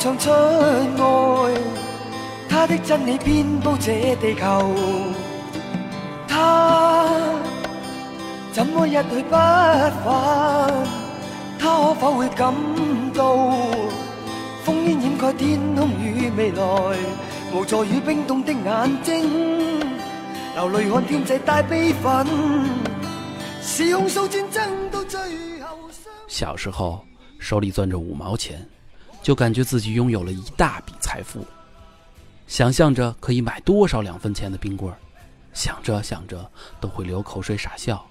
唱出爱，他的真理遍布这地球。他怎么一去不返？他可否会感到烽烟掩盖天空与未来？无助与冰冻的眼睛，流泪看天际带悲愤，是控诉战争到最后。小时候手里攥着五毛钱，就感觉自己拥有了一大笔财富，想象着可以买多少两分钱的冰棍儿，想着想着都会流口水傻笑。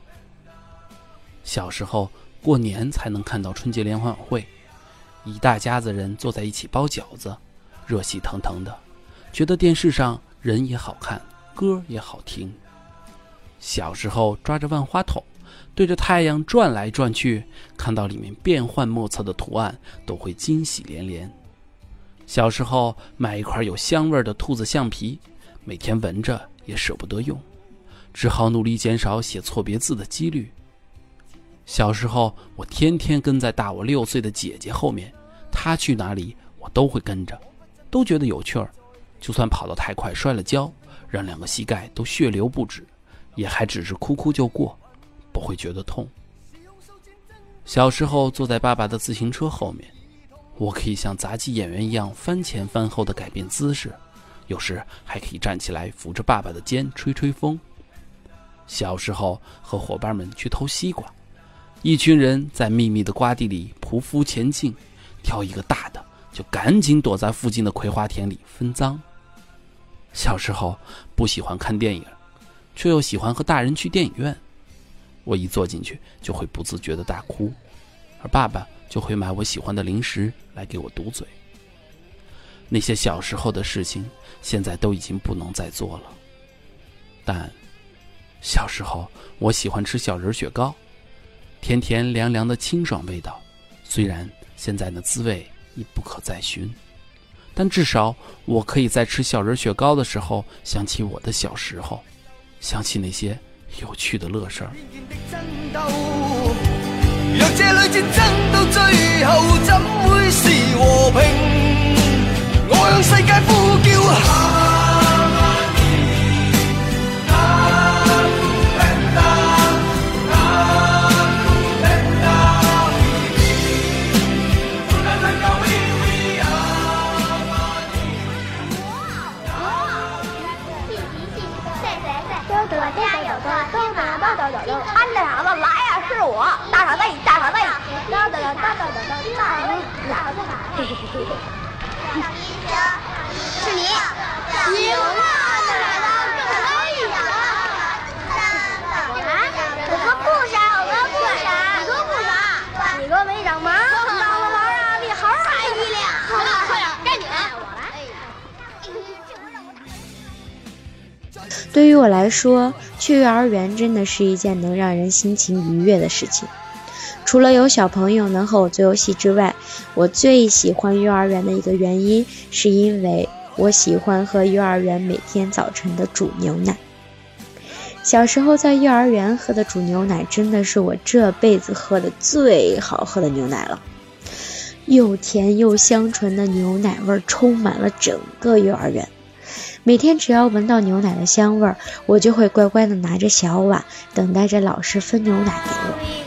小时候过年才能看到春节联欢晚会，一大家子人坐在一起包饺子，热气腾腾的，觉得电视上人也好看，歌也好听。小时候抓着万花筒。对着太阳转来转去，看到里面变幻莫测的图案，都会惊喜连连。小时候买一块有香味的兔子橡皮，每天闻着也舍不得用，只好努力减少写错别字的几率。小时候我天天跟在大我六岁的姐姐后面，她去哪里我都会跟着，都觉得有趣儿。就算跑得太快摔了跤，让两个膝盖都血流不止，也还只是哭哭就过。不会觉得痛。小时候坐在爸爸的自行车后面，我可以像杂技演员一样翻前翻后的改变姿势，有时还可以站起来扶着爸爸的肩吹吹风。小时候和伙伴们去偷西瓜，一群人在密密的瓜地里匍匐前进，挑一个大的就赶紧躲在附近的葵花田里分赃。小时候不喜欢看电影，却又喜欢和大人去电影院。我一坐进去就会不自觉的大哭，而爸爸就会买我喜欢的零食来给我堵嘴。那些小时候的事情，现在都已经不能再做了。但小时候我喜欢吃小人雪糕，甜甜凉凉的清爽味道，虽然现在的滋味已不可再寻，但至少我可以在吃小人雪糕的时候想起我的小时候，想起那些。有趣的乐事儿。若这里战争到最后怎会是和说，去幼儿园真的是一件能让人心情愉悦的事情。除了有小朋友能和我做游戏之外，我最喜欢幼儿园的一个原因，是因为我喜欢喝幼儿园每天早晨的煮牛奶。小时候在幼儿园喝的煮牛奶，真的是我这辈子喝的最好喝的牛奶了。又甜又香醇的牛奶味儿充满了整个幼儿园，每天只要闻到牛奶的香味儿，我就会乖乖的拿着小碗，等待着老师分牛奶给我。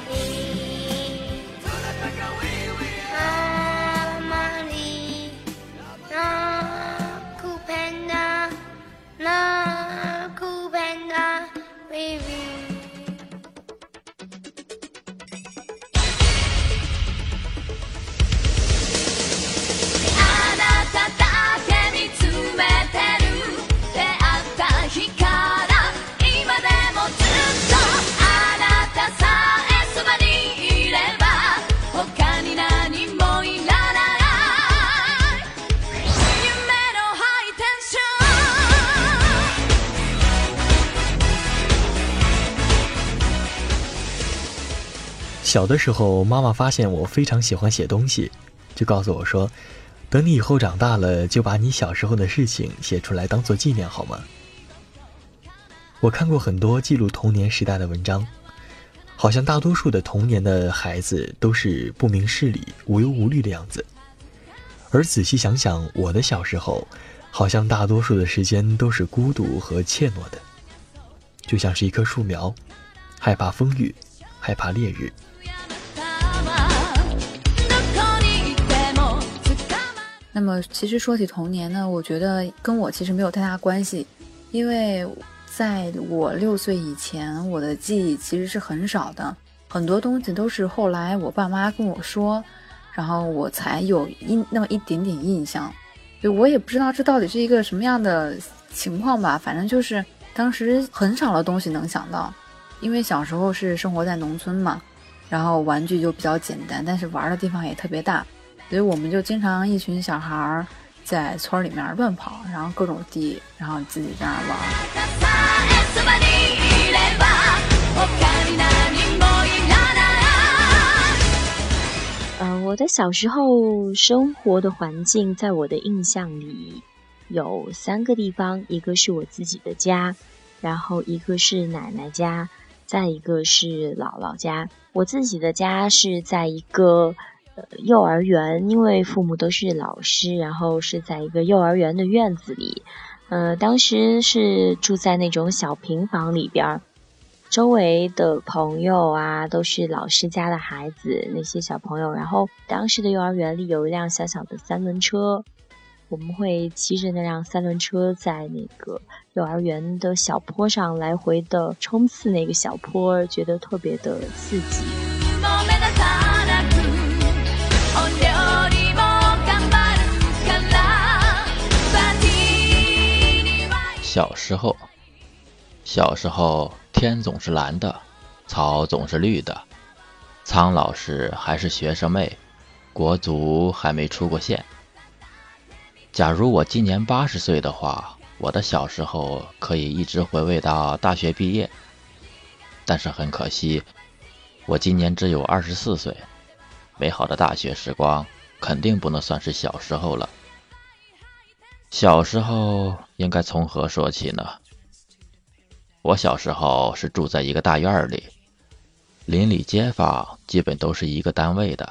小的时候，妈妈发现我非常喜欢写东西，就告诉我说：“等你以后长大了，就把你小时候的事情写出来当做纪念，好吗？”我看过很多记录童年时代的文章，好像大多数的童年的孩子都是不明事理、无忧无虑的样子。而仔细想想，我的小时候，好像大多数的时间都是孤独和怯懦的，就像是一棵树苗，害怕风雨，害怕烈日。那么，其实说起童年呢，我觉得跟我其实没有太大关系，因为在我六岁以前，我的记忆其实是很少的，很多东西都是后来我爸妈跟我说，然后我才有一那么一点点印象，就我也不知道这到底是一个什么样的情况吧，反正就是当时很少的东西能想到，因为小时候是生活在农村嘛，然后玩具就比较简单，但是玩的地方也特别大。所以我们就经常一群小孩儿在村里面乱跑，然后各种地，然后自己在那玩。嗯，我的小时候生活的环境，在我的印象里有三个地方，一个是我自己的家，然后一个是奶奶家，再一个是姥姥家。我自己的家是在一个。呃，幼儿园，因为父母都是老师，然后是在一个幼儿园的院子里。呃，当时是住在那种小平房里边儿，周围的朋友啊都是老师家的孩子，那些小朋友。然后当时的幼儿园里有一辆小小的三轮车，我们会骑着那辆三轮车在那个幼儿园的小坡上来回的冲刺那个小坡，觉得特别的刺激。小时候，小时候天总是蓝的，草总是绿的，苍老师还是学生妹，国足还没出过线。假如我今年八十岁的话，我的小时候可以一直回味到大学毕业。但是很可惜，我今年只有二十四岁，美好的大学时光肯定不能算是小时候了。小时候应该从何说起呢？我小时候是住在一个大院里，邻里街坊基本都是一个单位的，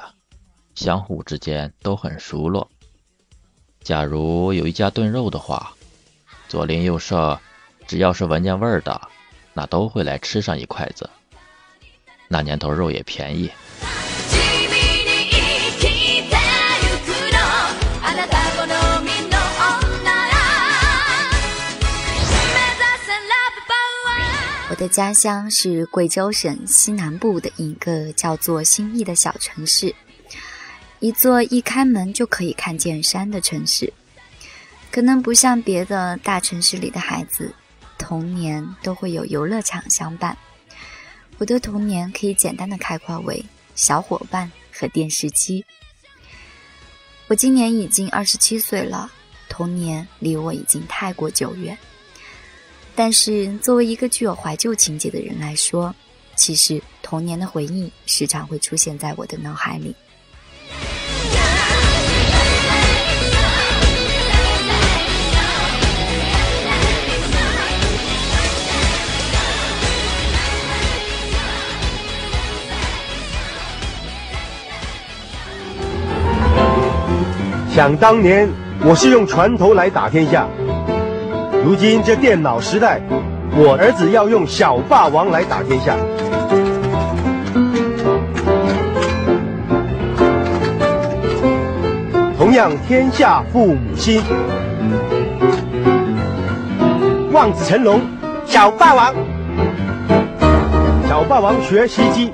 相互之间都很熟络。假如有一家炖肉的话，左邻右舍只要是闻见味儿的，那都会来吃上一筷子。那年头肉也便宜。我的家乡是贵州省西南部的一个叫做兴义的小城市，一座一开门就可以看见山的城市。可能不像别的大城市里的孩子，童年都会有游乐场相伴。我的童年可以简单的概括为小伙伴和电视机。我今年已经二十七岁了，童年离我已经太过久远。但是，作为一个具有怀旧情节的人来说，其实童年的回忆时常会出现在我的脑海里。想当年，我是用船头来打天下。如今这电脑时代，我儿子要用小霸王来打天下。同样天下父母心，望子成龙，小霸王，小霸王学习机。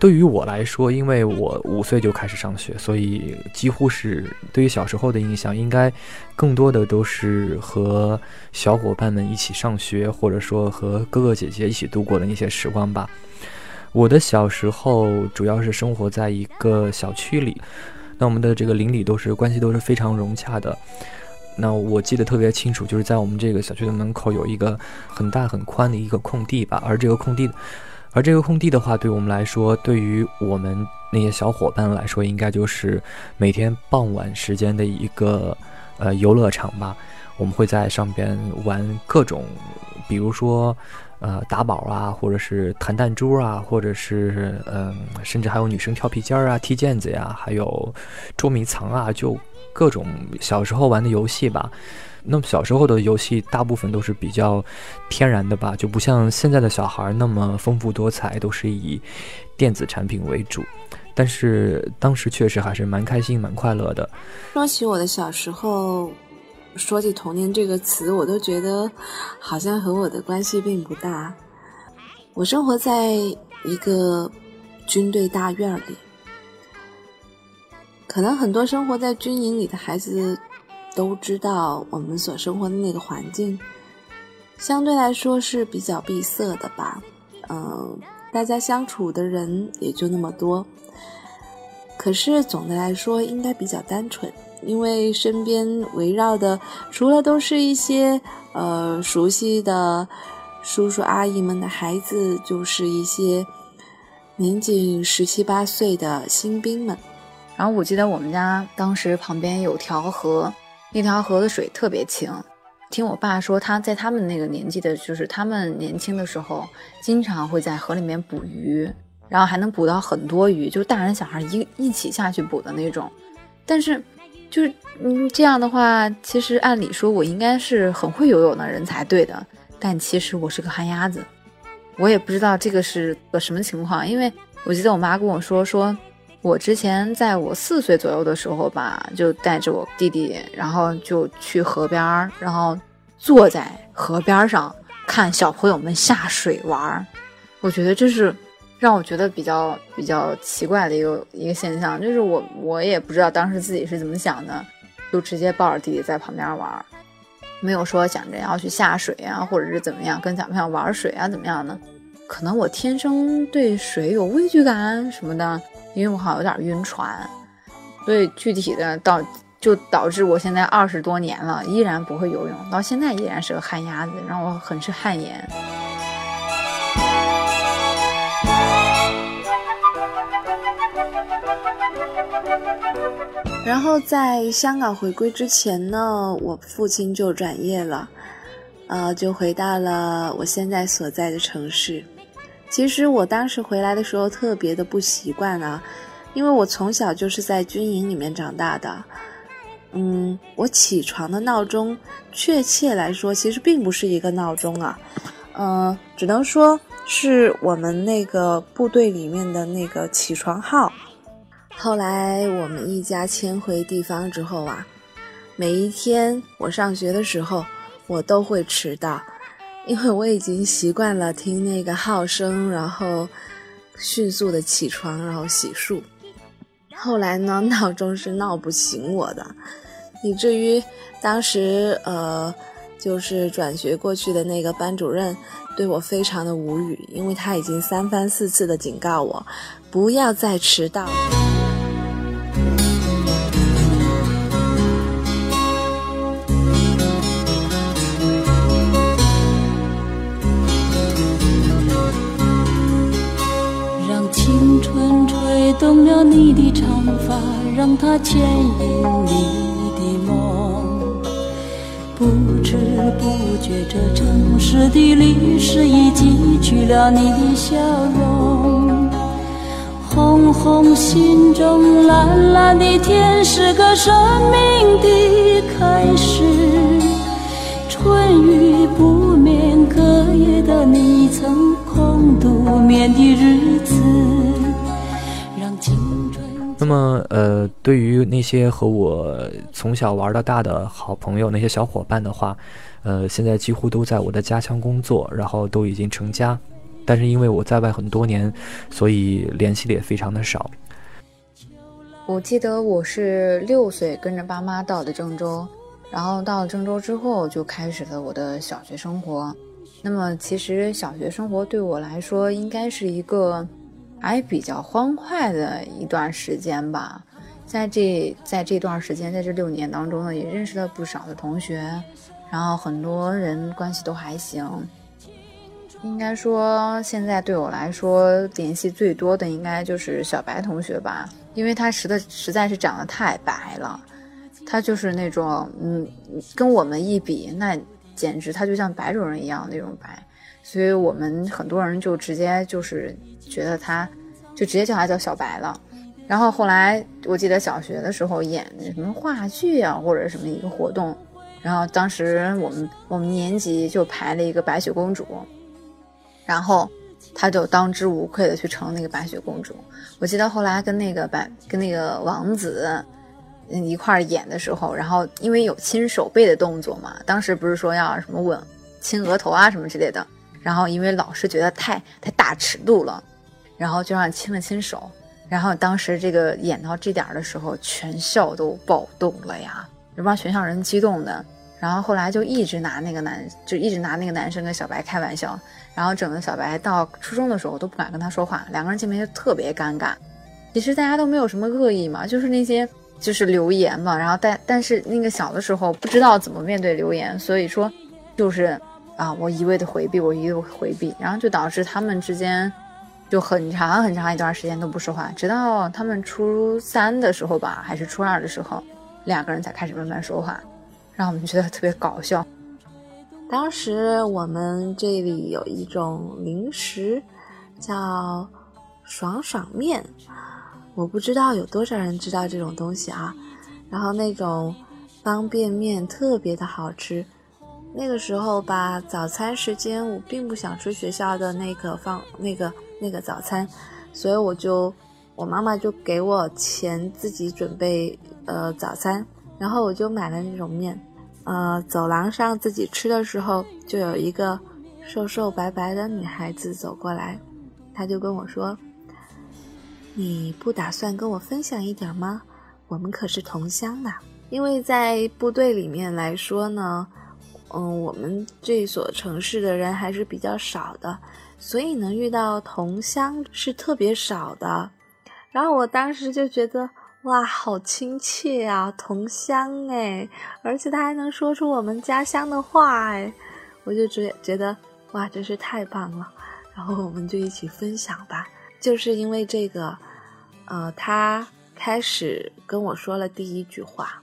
对于我来说，因为我五岁就开始上学，所以几乎是对于小时候的印象，应该更多的都是和小伙伴们一起上学，或者说和哥哥姐姐一起度过的那些时光吧。我的小时候主要是生活在一个小区里，那我们的这个邻里都是关系都是非常融洽的。那我记得特别清楚，就是在我们这个小区的门口有一个很大很宽的一个空地吧，而这个空地。而这个空地的话，对我们来说，对于我们那些小伙伴来说，应该就是每天傍晚时间的一个呃游乐场吧。我们会在上边玩各种，比如说呃打宝啊，或者是弹弹珠啊，或者是嗯，甚至还有女生跳皮筋儿啊、踢毽子呀，还有捉迷藏啊，就各种小时候玩的游戏吧。那么小时候的游戏大部分都是比较天然的吧，就不像现在的小孩那么丰富多彩，都是以电子产品为主。但是当时确实还是蛮开心、蛮快乐的。说起我的小时候，说起童年这个词，我都觉得好像和我的关系并不大。我生活在一个军队大院里，可能很多生活在军营里的孩子。都知道我们所生活的那个环境，相对来说是比较闭塞的吧。嗯，大家相处的人也就那么多。可是总的来说，应该比较单纯，因为身边围绕的除了都是一些呃熟悉的叔叔阿姨们的孩子，就是一些年仅十七八岁的新兵们。然后我记得我们家当时旁边有条河。那条河的水特别清，听我爸说，他在他们那个年纪的，就是他们年轻的时候，经常会在河里面捕鱼，然后还能捕到很多鱼，就是大人小孩一一起下去捕的那种。但是，就是嗯这样的话，其实按理说我应该是很会游泳的人才对的，但其实我是个旱鸭子，我也不知道这个是个什么情况，因为我记得我妈跟我说说。我之前在我四岁左右的时候吧，就带着我弟弟，然后就去河边儿，然后坐在河边上看小朋友们下水玩儿。我觉得这是让我觉得比较比较奇怪的一个一个现象，就是我我也不知道当时自己是怎么想的，就直接抱着弟弟在旁边玩儿，没有说想着要去下水啊，或者是怎么样跟小朋友玩水啊怎么样呢？可能我天生对水有畏惧感什么的。因为我好像有点晕船，所以具体的导就导致我现在二十多年了依然不会游泳，到现在依然是个旱鸭子，让我很是汗颜。然后在香港回归之前呢，我父亲就转业了，呃，就回到了我现在所在的城市。其实我当时回来的时候特别的不习惯啊，因为我从小就是在军营里面长大的。嗯，我起床的闹钟，确切来说其实并不是一个闹钟啊，嗯，只能说是我们那个部队里面的那个起床号。后来我们一家迁回地方之后啊，每一天我上学的时候，我都会迟到。因为我已经习惯了听那个号声，然后迅速的起床，然后洗漱。后来呢，闹钟是闹不醒我的，以至于当时呃，就是转学过去的那个班主任对我非常的无语，因为他已经三番四次的警告我，不要再迟到。你的长发，让它牵引你的梦。不知不觉，这城市的历史已记取了你的笑容。红红心中，蓝蓝的天，是个生命的开始。春雨不眠，隔夜的你曾空独眠的日子。那么，呃，对于那些和我从小玩到大的好朋友，那些小伙伴的话，呃，现在几乎都在我的家乡工作，然后都已经成家。但是因为我在外很多年，所以联系的也非常的少。我记得我是六岁跟着爸妈到的郑州，然后到了郑州之后就开始了我的小学生活。那么，其实小学生活对我来说，应该是一个。还比较欢快的一段时间吧，在这在这段时间，在这六年当中呢，也认识了不少的同学，然后很多人关系都还行。应该说，现在对我来说联系最多的应该就是小白同学吧，因为他实的实在是长得太白了，他就是那种嗯，跟我们一比，那简直他就像白种人一样那种白。所以我们很多人就直接就是觉得他，就直接叫他叫小白了。然后后来我记得小学的时候演什么话剧啊，或者什么一个活动，然后当时我们我们年级就排了一个白雪公主，然后他就当之无愧的去成那个白雪公主。我记得后来跟那个白跟那个王子一块演的时候，然后因为有亲手背的动作嘛，当时不是说要什么吻亲额头啊什么之类的。然后因为老师觉得太太大尺度了，然后就让亲了亲手。然后当时这个演到这点的时候，全校都暴动了呀，这帮全校人激动的。然后后来就一直拿那个男，就一直拿那个男生跟小白开玩笑。然后整的小白到初中的时候都不敢跟他说话，两个人见面就特别尴尬。其实大家都没有什么恶意嘛，就是那些就是留言嘛。然后但但是那个小的时候不知道怎么面对留言，所以说就是。啊，我一味的回避，我一味回避，然后就导致他们之间就很长很长一段时间都不说话，直到他们初三的时候吧，还是初二的时候，两个人才开始慢慢说话，让我们觉得特别搞笑。当时我们这里有一种零食叫爽爽面，我不知道有多少人知道这种东西啊。然后那种方便面特别的好吃。那个时候吧，早餐时间我并不想吃学校的那个放那个那个早餐，所以我就我妈妈就给我钱自己准备呃早餐，然后我就买了那种面，呃走廊上自己吃的时候，就有一个瘦瘦白白的女孩子走过来，她就跟我说：“你不打算跟我分享一点吗？我们可是同乡呢。”因为在部队里面来说呢。嗯，我们这所城市的人还是比较少的，所以能遇到同乡是特别少的。然后我当时就觉得，哇，好亲切啊，同乡哎，而且他还能说出我们家乡的话哎，我就觉觉得，哇，真是太棒了。然后我们就一起分享吧。就是因为这个，呃，他开始跟我说了第一句话，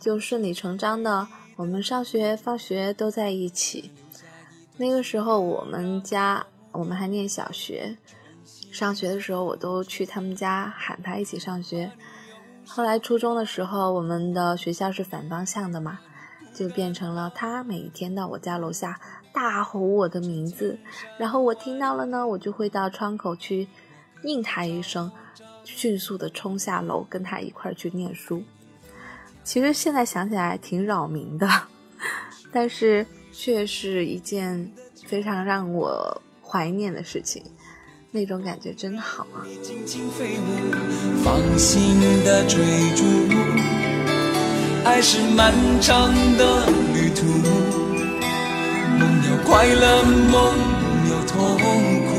就顺理成章的。我们上学放学都在一起。那个时候，我们家我们还念小学，上学的时候我都去他们家喊他一起上学。后来初中的时候，我们的学校是反方向的嘛，就变成了他每天到我家楼下大吼我的名字，然后我听到了呢，我就会到窗口去应他一声，迅速的冲下楼跟他一块去念书。其实现在想起来挺扰民的，但是却是一件非常让我怀念的事情，那种感觉真好啊！轻轻飞舞放心的追逐，爱是漫长的旅途。梦有快乐梦有痛苦，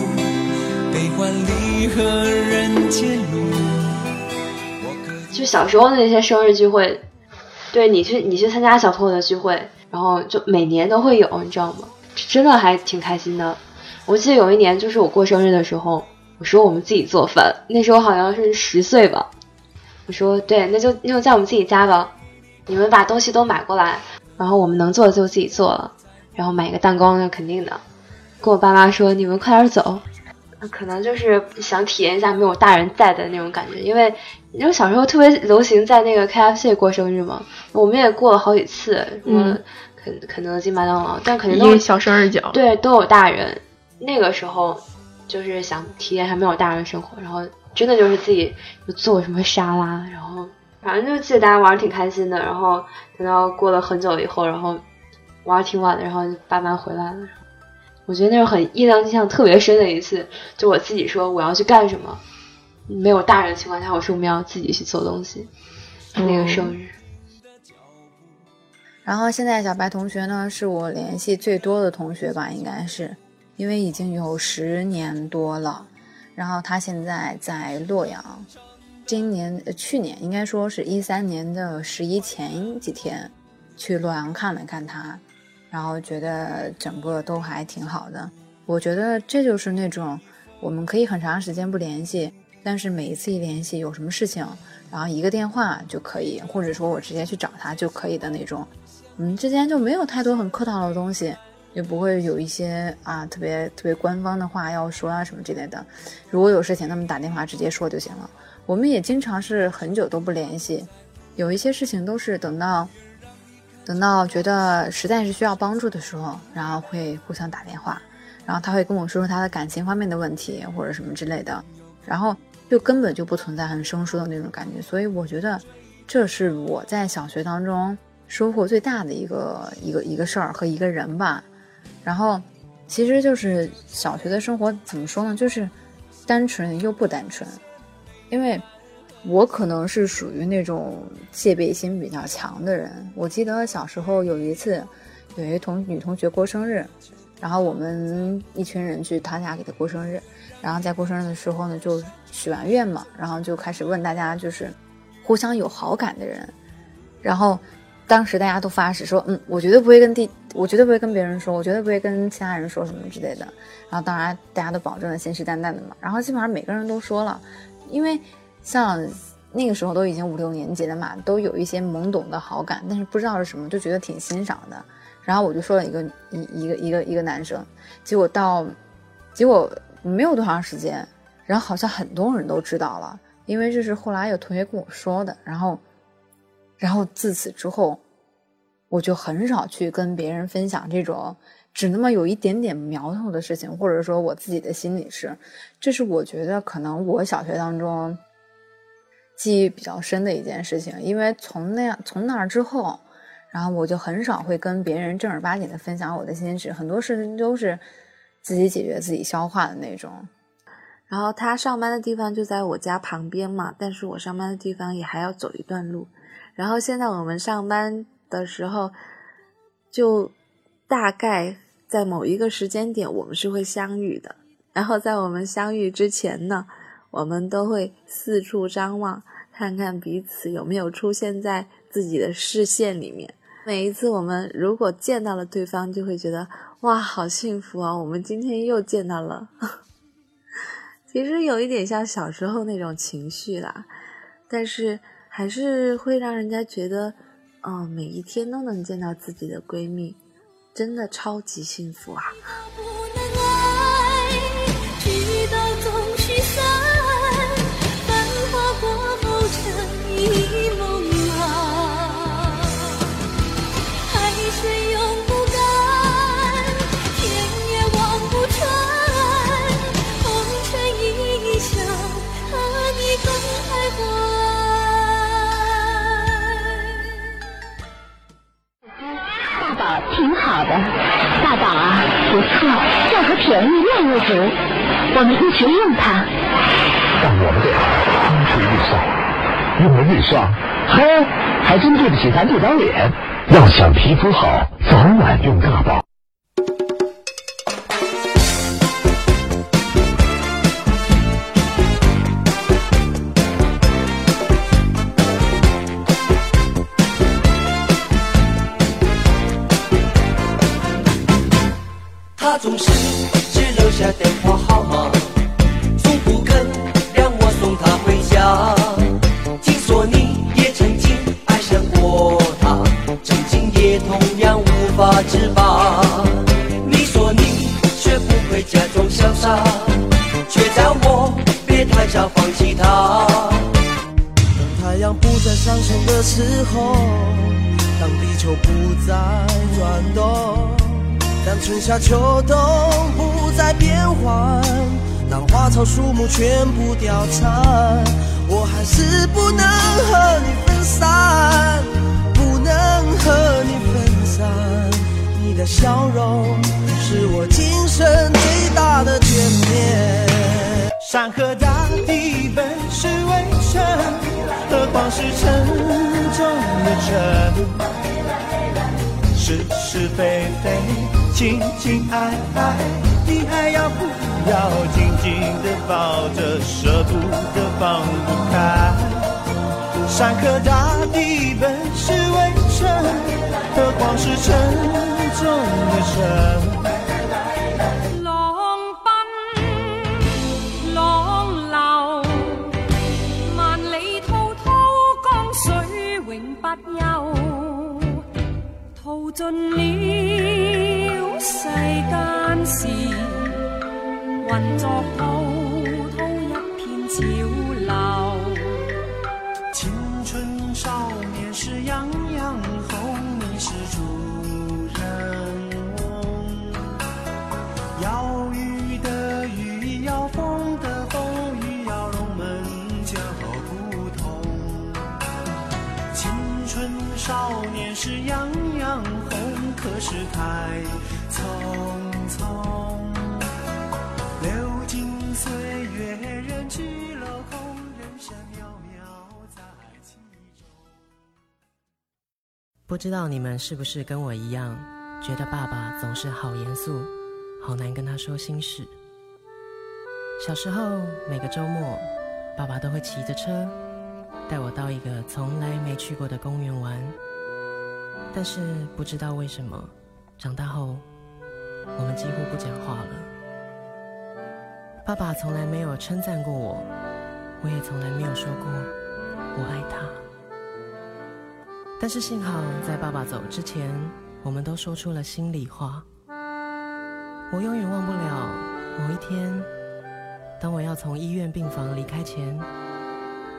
悲欢离合人间路。就小时候的那些生日聚会，对你去你去参加小朋友的聚会，然后就每年都会有，你知道吗？真的还挺开心的。我记得有一年就是我过生日的时候，我说我们自己做饭，那时候好像是十岁吧。我说对，那就那就在我们自己家吧，你们把东西都买过来，然后我们能做的就自己做了，然后买一个蛋糕那肯定的。跟我爸妈说你们快点走，可能就是想体验一下没有大人在的那种感觉，因为因为小时候特别流行在那个 KFC 过生日嘛，我们也过了好几次，什么肯肯德基、麦当劳，但肯定都是小生日角，对，都有大人。那个时候就是想体验一下没有大人生活，然后真的就是自己就做什么沙拉，然后反正就记得大家玩的挺开心的。然后等到过了很久以后，然后玩挺晚的，然后爸妈回来了，我觉得那是很印象印象特别深的一次。就我自己说我要去干什么，没有大人的情况下，我是我们要自己去做东西。那个生日。然后现在小白同学呢，是我联系最多的同学吧，应该是。因为已经有十年多了，然后他现在在洛阳，今年呃去年应该说是一三年的十一前几天，去洛阳看了看他，然后觉得整个都还挺好的。我觉得这就是那种我们可以很长时间不联系，但是每一次一联系有什么事情，然后一个电话就可以，或者说我直接去找他就可以的那种，嗯，之间就没有太多很客套的东西。也不会有一些啊特别特别官方的话要说啊什么之类的。如果有事情，那么打电话直接说就行了。我们也经常是很久都不联系，有一些事情都是等到等到觉得实在是需要帮助的时候，然后会互相打电话，然后他会跟我说说他的感情方面的问题或者什么之类的，然后就根本就不存在很生疏的那种感觉。所以我觉得这是我在小学当中收获最大的一个一个一个事儿和一个人吧。然后，其实就是小学的生活怎么说呢？就是单纯又不单纯，因为我可能是属于那种戒备心比较强的人。我记得小时候有一次，有一同女同学过生日，然后我们一群人去他家给他过生日，然后在过生日的时候呢，就许完愿嘛，然后就开始问大家就是互相有好感的人，然后。当时大家都发誓说，嗯，我绝对不会跟第，我绝对不会跟别人说，我绝对不会跟其他人说什么之类的。然后当然大家都保证的信誓旦旦的嘛。然后基本上每个人都说了，因为像那个时候都已经五六年级了嘛，都有一些懵懂的好感，但是不知道是什么，就觉得挺欣赏的。然后我就说了一个一一个一个一个男生，结果到结果没有多长时间，然后好像很多人都知道了，因为这是后来有同学跟我说的，然后。然后自此之后，我就很少去跟别人分享这种只那么有一点点苗头的事情，或者说我自己的心理事。这是我觉得可能我小学当中记忆比较深的一件事情，因为从那样从那儿之后，然后我就很少会跟别人正儿八经的分享我的心事，很多事情都是自己解决、自己消化的那种。然后他上班的地方就在我家旁边嘛，但是我上班的地方也还要走一段路。然后现在我们上班的时候，就大概在某一个时间点，我们是会相遇的。然后在我们相遇之前呢，我们都会四处张望，看看彼此有没有出现在自己的视线里面。每一次我们如果见到了对方，就会觉得哇，好幸福啊！我们今天又见到了。其实有一点像小时候那种情绪啦，但是。还是会让人家觉得，哦，每一天都能见到自己的闺蜜，真的超级幸福啊！挺好的大宝啊，不错，价格便宜，量又足，我们一直用它。但我们得空出预算，用了日霜，嘿，还真对得起咱这张脸。要想皮肤好，早晚用大宝。总是只留下电话号码，从不肯让我送她回家。听说你也曾经爱上过她，曾经也同样无法自拔。你说你学不会假装潇洒，却叫我别太早放弃她。当太阳不再上升的时候，当地球不再转动。当春夏秋冬不再变换，当花草树木全部凋残，我还是不能和你分散，不能和你分散。你的笑容是我今生最大的眷恋。山河大地本是微尘，何况是沉重的尘。是是非非，情情爱爱，你还要不要紧紧的抱着，舍不得放不开？山河大地本是微尘，何况是沉重的尘。尽了世间事，混作滔滔一片潮流。青春少年时样样红，你是主人翁。要雨的雨，要风的风，雨要龙门就不同。青春少年时样样红。可是太不知道你们是不是跟我一样，觉得爸爸总是好严肃，好难跟他说心事。小时候每个周末，爸爸都会骑着车带我到一个从来没去过的公园玩。但是不知道为什么，长大后我们几乎不讲话了。爸爸从来没有称赞过我，我也从来没有说过我爱他。但是幸好在爸爸走之前，我们都说出了心里话。我永远忘不了某一天，当我要从医院病房离开前，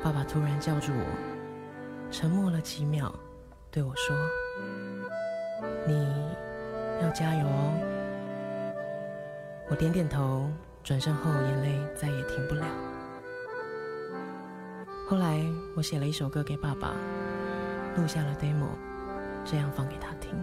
爸爸突然叫住我，沉默了几秒，对我说。你要加油哦！我点点头，转身后眼泪再也停不了。后来我写了一首歌给爸爸，录下了 demo，这样放给他听。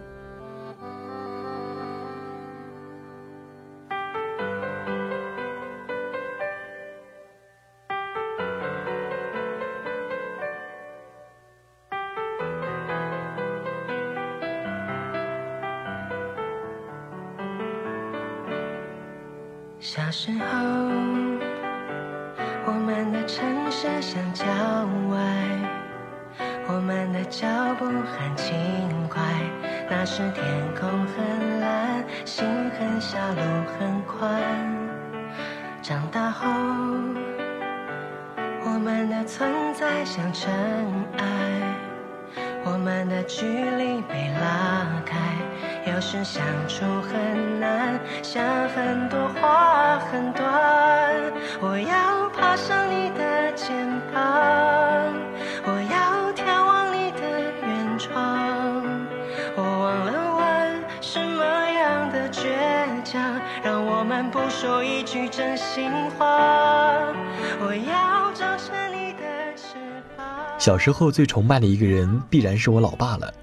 小时候最崇拜的一个人，必然是我老爸了。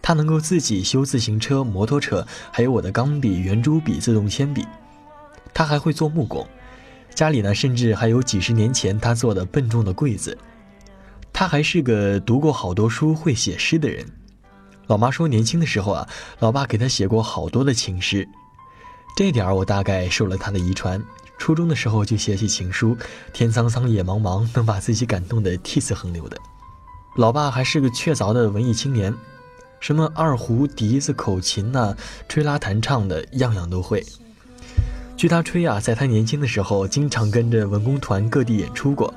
他能够自己修自行车、摩托车，还有我的钢笔、圆珠笔、自动铅笔。他还会做木工，家里呢甚至还有几十年前他做的笨重的柜子。他还是个读过好多书、会写诗的人。老妈说，年轻的时候啊，老爸给他写过好多的情诗。这点儿我大概受了他的遗传。初中的时候就写起情书，天苍苍，野茫茫，能把自己感动得涕泗横流的。老爸还是个确凿的文艺青年。什么二胡、笛子、口琴呐，吹拉弹唱的样样都会。据他吹啊，在他年轻的时候，经常跟着文工团各地演出过。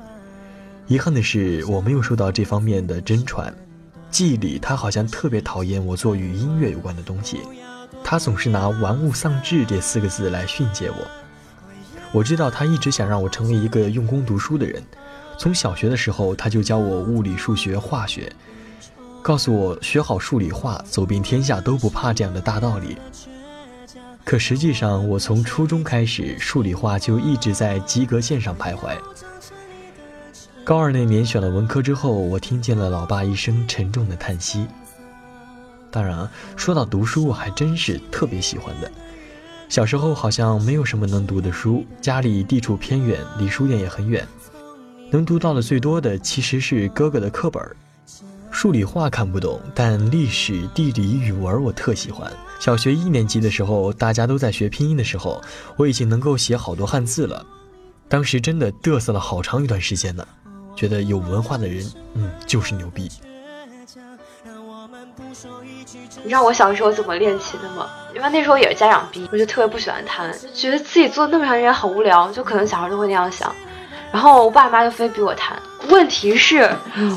遗憾的是，我没有受到这方面的真传。记忆里，他好像特别讨厌我做与音乐有关的东西，他总是拿“玩物丧志”这四个字来训诫我。我知道他一直想让我成为一个用功读书的人。从小学的时候，他就教我物理、数学、化学，告诉我学好数理化，走遍天下都不怕这样的大道理。可实际上，我从初中开始，数理化就一直在及格线上徘徊。高二那年选了文科之后，我听见了老爸一声沉重的叹息。当然，说到读书，我还真是特别喜欢的。小时候好像没有什么能读的书，家里地处偏远，离书店也很远，能读到的最多的其实是哥哥的课本。数理化看不懂，但历史、地理、语文我特喜欢。小学一年级的时候，大家都在学拼音的时候，我已经能够写好多汉字了。当时真的嘚瑟了好长一段时间呢，觉得有文化的人，嗯，就是牛逼。你知道我小时候怎么练琴的吗？因为那时候也是家长逼，我就特别不喜欢弹，就觉得自己坐那么长时间很无聊，就可能小孩都会那样想。然后我爸妈就非逼我弹。问题是，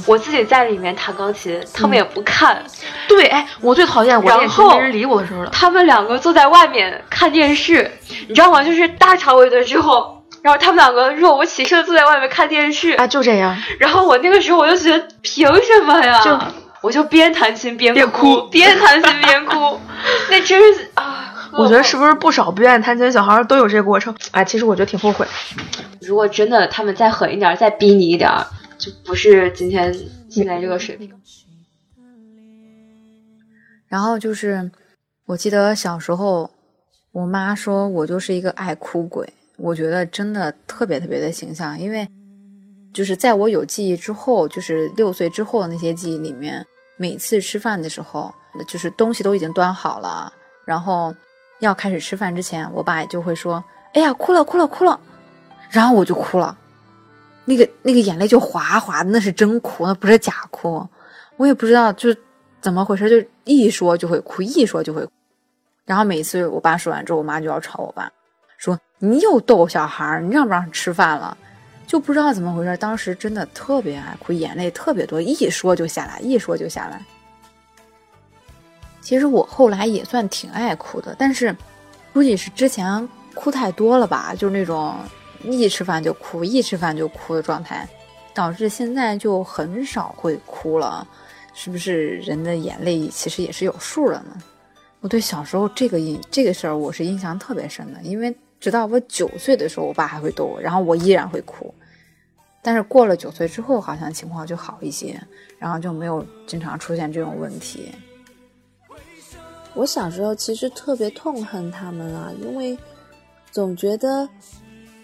我自己在里面弹钢琴，他们也不看。对，哎，我最讨厌我练琴没人理我的时候了。他们两个坐在外面看电视，你知道吗？就是大吵我一顿之后，然后他们两个若无其事的坐在外面看电视。啊，就这样。然后我那个时候我就觉得，凭什么呀？就我就边弹琴边哭，边弹琴边哭，那真是啊。我觉得是不是不少不愿意弹琴的小孩都有这个过程？哎，其实我觉得挺后悔。如果真的他们再狠一点，再逼你一点，就不是今天现在这个水平。然后就是，我记得小时候，我妈说我就是一个爱哭鬼。我觉得真的特别特别的形象，因为就是在我有记忆之后，就是六岁之后的那些记忆里面，每次吃饭的时候，就是东西都已经端好了，然后。要开始吃饭之前，我爸就会说：“哎呀，哭了，哭了，哭了。”然后我就哭了，那个那个眼泪就哗哗的，那是真哭，那不是假哭。我也不知道就怎么回事，就一说就会哭，一说就会。然后每次我爸说完之后，我妈就要吵我爸，说：“你又逗小孩，你让不让吃饭了？”就不知道怎么回事，当时真的特别爱哭，眼泪特别多，一说就下来，一说就下来。其实我后来也算挺爱哭的，但是估计是之前哭太多了吧，就是那种一吃饭就哭，一吃饭就哭的状态，导致现在就很少会哭了。是不是人的眼泪其实也是有数的呢？我对小时候这个印这个事儿我是印象特别深的，因为直到我九岁的时候，我爸还会逗我，然后我依然会哭。但是过了九岁之后，好像情况就好一些，然后就没有经常出现这种问题。我小时候其实特别痛恨他们啊，因为总觉得，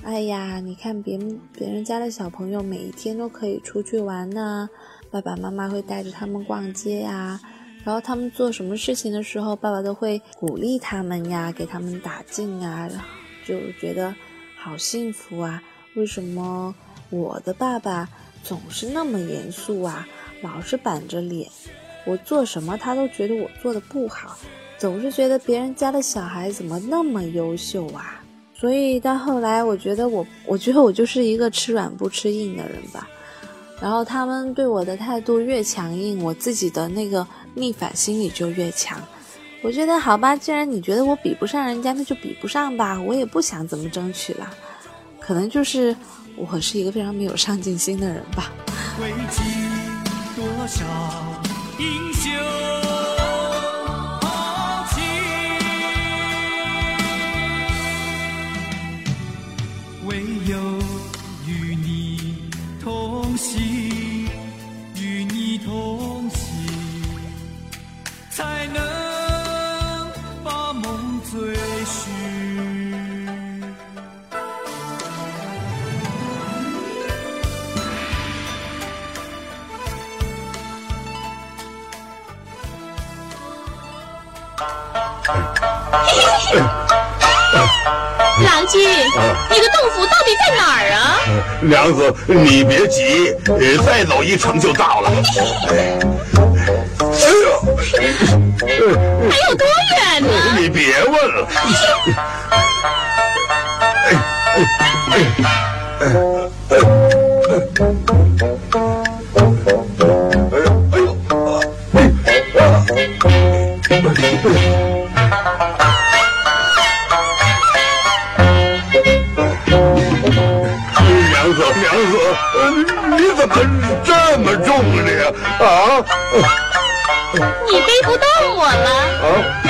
哎呀，你看别别人家的小朋友每一天都可以出去玩呐，爸爸妈妈会带着他们逛街呀，然后他们做什么事情的时候，爸爸都会鼓励他们呀，给他们打劲啊，就觉得好幸福啊。为什么我的爸爸总是那么严肃啊，老是板着脸？我做什么他都觉得我做的不好。总是觉得别人家的小孩怎么那么优秀啊？所以到后来，我觉得我，我觉得我就是一个吃软不吃硬的人吧。然后他们对我的态度越强硬，我自己的那个逆反心理就越强。我觉得好吧，既然你觉得我比不上人家，那就比不上吧。我也不想怎么争取了，可能就是我是一个非常没有上进心的人吧。多少英雄？郎君，你的洞府到底在哪儿啊？娘子，你别急，再走一程就到了。哎呦，还有多远呢？你别问了。你这么重的？啊？你背不动我了。啊？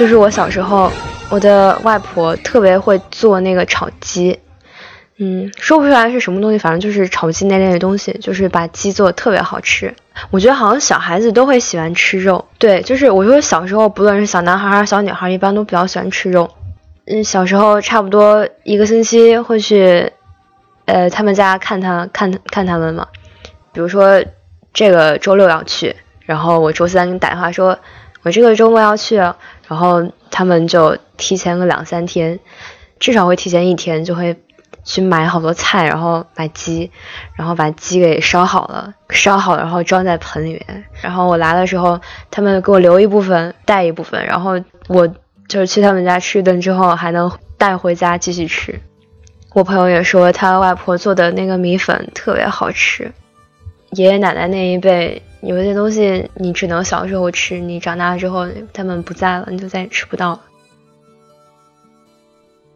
就是我小时候，我的外婆特别会做那个炒鸡，嗯，说不出来是什么东西，反正就是炒鸡那类的东西，就是把鸡做的特别好吃。我觉得好像小孩子都会喜欢吃肉，对，就是我说小时候，不论是小男孩还是小女孩，一般都比较喜欢吃肉。嗯，小时候差不多一个星期会去，呃，他们家看他看看他们嘛，比如说这个周六要去，然后我周三给你打电话说，我这个周末要去，然后他们就提前个两三天，至少会提前一天就会去买好多菜，然后买鸡，然后把鸡给烧好了，烧好然后装在盆里面，然后我来的时候，他们给我留一部分，带一部分，然后我就是去他们家吃一顿之后还能带回家继续吃。我朋友也说他外婆做的那个米粉特别好吃。爷爷奶奶那一辈有些东西你只能小时候吃，你长大了之后他们不在了，你就再也吃不到了。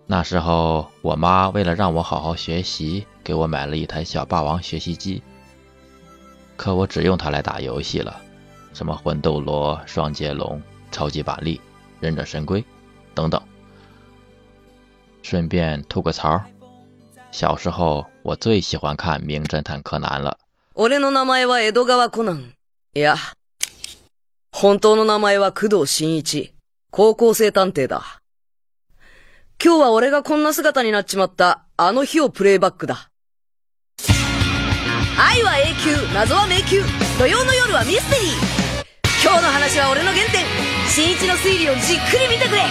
那时候，我妈为了让我好好学习，给我买了一台小霸王学习机。可我只用它来打游戏了，什么魂斗罗、双截龙、超级板栗、忍者神龟等等。顺便吐个槽，小时候我最喜欢看《名侦探柯南》了。俺の名前は江戸川コナン。いや、本当の名前は工藤新一。高校生探偵だ。今日は俺がこんな姿になっちまった、あの日をプレイバックだ。愛は永久、謎は迷宮。土曜の夜はミステリー。今日の話は俺の原点。新一の推理をじっくり見てくれ。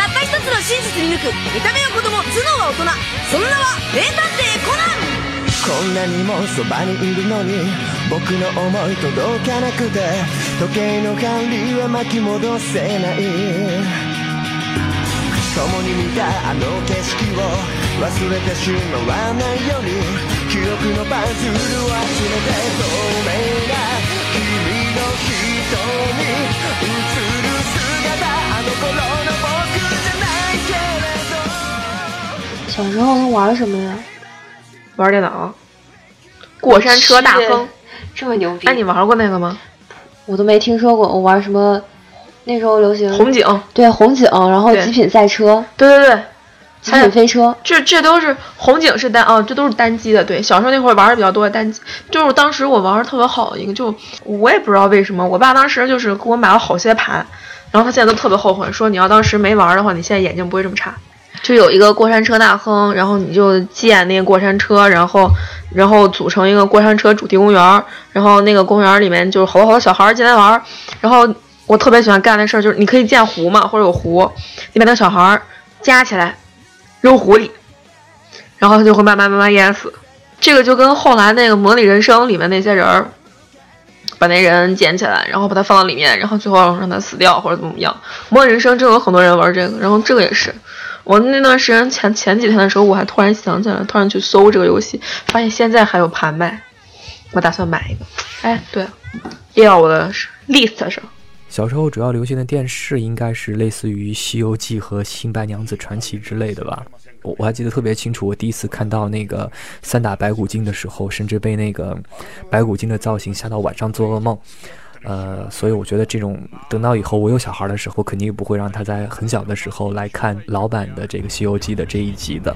たった一つの真実見抜く。見た目は子供、頭脳は大人。その名は名探偵んなにもそばにいるのに僕の思い届かなくて時計の管理は巻き戻せない。共に見たあの景色を忘れてしまわないように記憶のパズルを集めて透明な君の瞳映る姿あの頃の僕じゃないけれど。小时候能玩什么呀？玩电脑，过山车大亨，这么牛逼！哎，你玩过那个吗？我都没听说过。我玩什么？那时候流行红警，对红警，然后极品赛车，对对对，极品飞车，这这都是红警是单哦，这都是单机的。对，小时候那会儿玩的比较多单机，就是当时我玩的特别好的一个，就我也不知道为什么，我爸当时就是给我买了好些盘，然后他现在都特别后悔，说你要当时没玩的话，你现在眼睛不会这么差。就有一个过山车大亨，然后你就建那个过山车，然后然后组成一个过山车主题公园，然后那个公园里面就是好多好多小孩儿进来玩儿，然后我特别喜欢干的事儿就是你可以建湖嘛，或者有湖，你把那小孩儿夹起来扔湖里，然后他就会慢慢慢慢淹死。这个就跟后来那个模拟人生里面那些人儿把那人捡起来，然后把他放到里面，然后最后让他死掉或者怎么样。模拟人生真有很多人玩这个，然后这个也是。我那段时间前前几天的时候，我还突然想起来，突然去搜这个游戏，发现现在还有盘卖，我打算买一个。哎，对，列到我的 list 上。小时候主要流行的电视应该是类似于《西游记》和《新白娘子传奇》之类的吧。我我还记得特别清楚，我第一次看到那个三打白骨精的时候，甚至被那个白骨精的造型吓到晚上做噩梦。呃，所以我觉得这种等到以后我有小孩的时候，肯定不会让他在很小的时候来看老版的这个《西游记》的这一集的。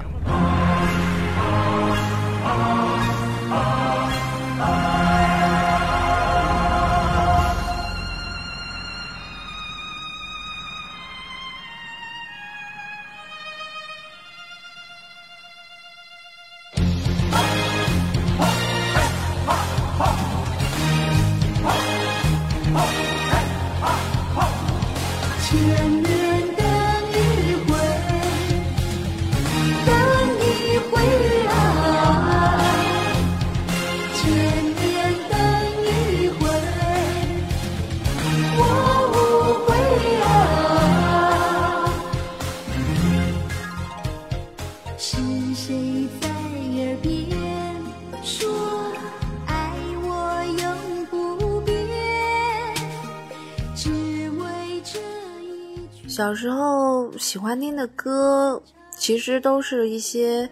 喜欢听的歌，其实都是一些，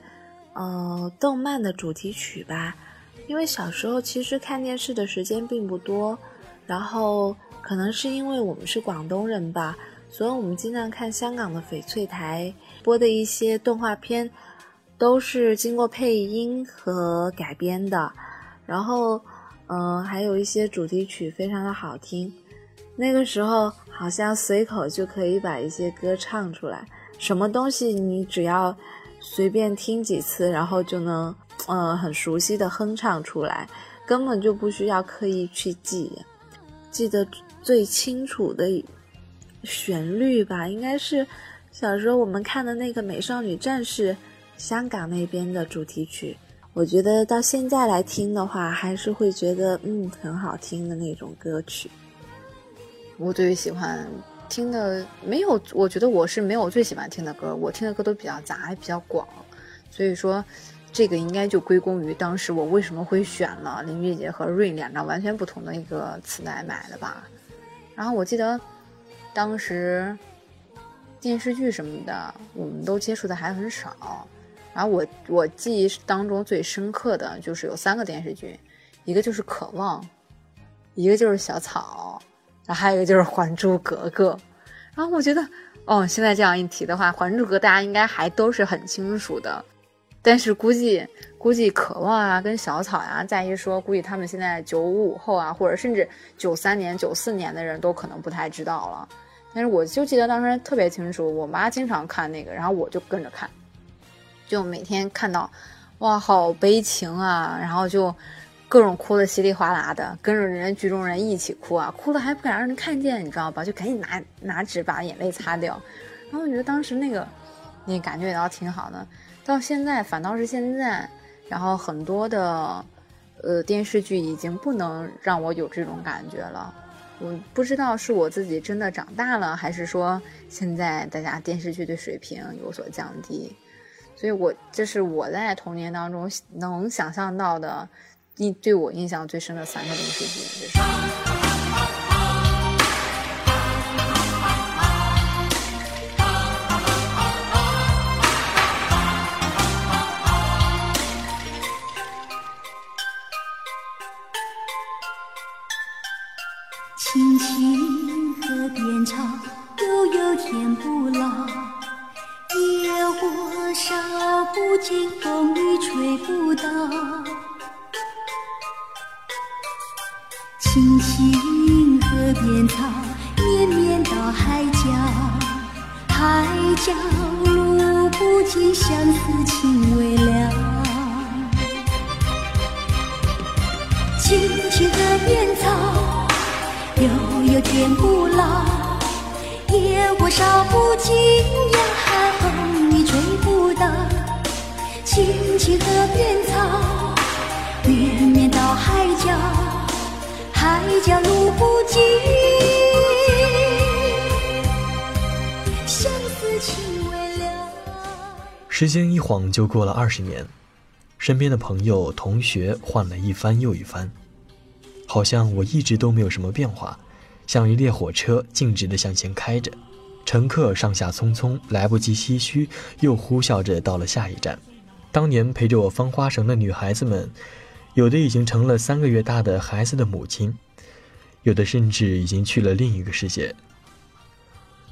呃，动漫的主题曲吧。因为小时候其实看电视的时间并不多，然后可能是因为我们是广东人吧，所以我们经常看香港的翡翠台播的一些动画片，都是经过配音和改编的。然后，嗯，还有一些主题曲非常的好听。那个时候好像随口就可以把一些歌唱出来，什么东西你只要随便听几次，然后就能呃很熟悉的哼唱出来，根本就不需要刻意去记。记得最清楚的旋律吧，应该是小时候我们看的那个《美少女战士》香港那边的主题曲。我觉得到现在来听的话，还是会觉得嗯很好听的那种歌曲。我最喜欢听的没有，我觉得我是没有最喜欢听的歌，我听的歌都比较杂，比较广，所以说这个应该就归功于当时我为什么会选了林俊杰和 Rain 两张完全不同的一个磁带买的吧。然后我记得当时电视剧什么的我们都接触的还很少，然后我我记忆当中最深刻的就是有三个电视剧，一个就是《渴望》，一个就是《小草》。还有一个就是《还珠格格》，然后我觉得，哦，现在这样一提的话，《还珠格格》大家应该还都是很清楚的，但是估计估计《渴望》啊跟《小草》呀，再一说，估计他们现在九五后啊，或者甚至九三年、九四年的人都可能不太知道了。但是我就记得当时特别清楚，我妈经常看那个，然后我就跟着看，就每天看到，哇，好悲情啊，然后就。各种哭的稀里哗啦的，跟着人家剧中人一起哭啊，哭了还不敢让人看见，你知道吧？就赶紧拿拿纸把眼泪擦掉。然后我觉得当时那个，那感觉也倒挺好的。到现在反倒是现在，然后很多的，呃电视剧已经不能让我有这种感觉了。我不知道是我自己真的长大了，还是说现在大家电视剧的水平有所降低。所以我这是我在童年当中能想象到的。印对我印象最深的三个电视剧，这是。青青河边草，悠悠天不老。野火烧不尽，风雨吹不倒。青青河边草，绵绵到海角。海角路不尽，相思情未了。青青河边草，悠悠天不老。野火烧不尽呀，风雨吹不倒。青青河边草，绵绵到海角。海角路不尽，相思情未了。时间一晃就过了二十年，身边的朋友、同学换了一番又一番，好像我一直都没有什么变化，像一列火车径直的向前开着，乘客上下匆匆，来不及唏嘘，又呼啸着到了下一站。当年陪着我翻花绳的女孩子们，有的已经成了三个月大的孩子的母亲，有的甚至已经去了另一个世界。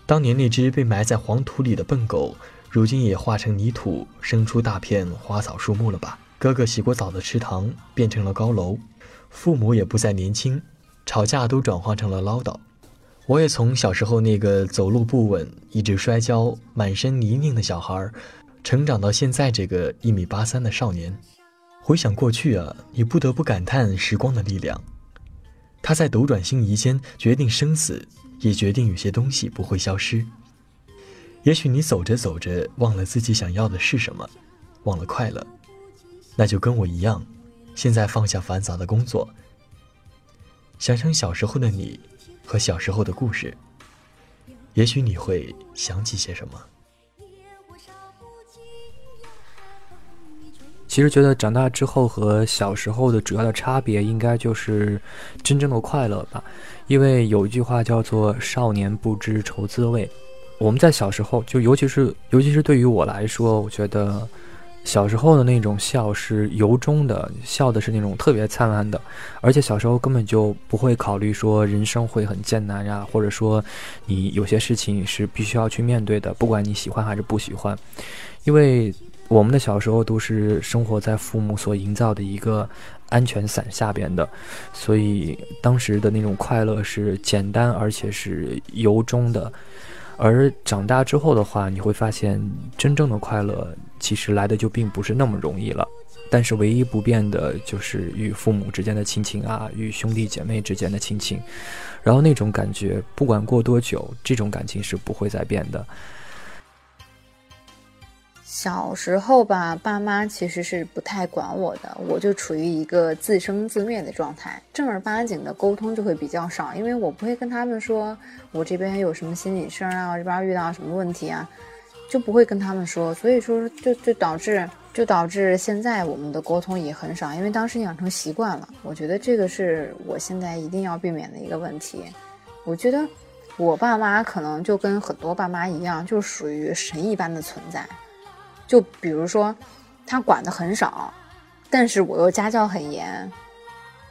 当年那只被埋在黄土里的笨狗，如今也化成泥土，生出大片花草树木了吧？哥哥洗过澡的池塘变成了高楼，父母也不再年轻，吵架都转化成了唠叨。我也从小时候那个走路不稳、一直摔跤、满身泥泞的小孩，成长到现在这个一米八三的少年。回想过去啊，你不得不感叹时光的力量，它在斗转星移间决定生死。也决定有些东西不会消失。也许你走着走着忘了自己想要的是什么，忘了快乐，那就跟我一样，现在放下繁杂的工作，想想小时候的你和小时候的故事，也许你会想起些什么。其实觉得长大之后和小时候的主要的差别，应该就是真正的快乐吧。因为有一句话叫做“少年不知愁滋味”，我们在小时候，就尤其是尤其是对于我来说，我觉得小时候的那种笑是由衷的，笑的是那种特别灿烂的，而且小时候根本就不会考虑说人生会很艰难呀，或者说你有些事情是必须要去面对的，不管你喜欢还是不喜欢，因为。我们的小时候都是生活在父母所营造的一个安全伞下边的，所以当时的那种快乐是简单而且是由衷的。而长大之后的话，你会发现真正的快乐其实来的就并不是那么容易了。但是唯一不变的就是与父母之间的亲情啊，与兄弟姐妹之间的亲情，然后那种感觉，不管过多久，这种感情是不会再变的。小时候吧，爸妈其实是不太管我的，我就处于一个自生自灭的状态，正儿八经的沟通就会比较少，因为我不会跟他们说我这边有什么心理事儿啊，这边遇到什么问题啊，就不会跟他们说，所以说就就导致就导致现在我们的沟通也很少，因为当时养成习惯了，我觉得这个是我现在一定要避免的一个问题。我觉得我爸妈可能就跟很多爸妈一样，就属于神一般的存在。就比如说，他管的很少，但是我又家教很严，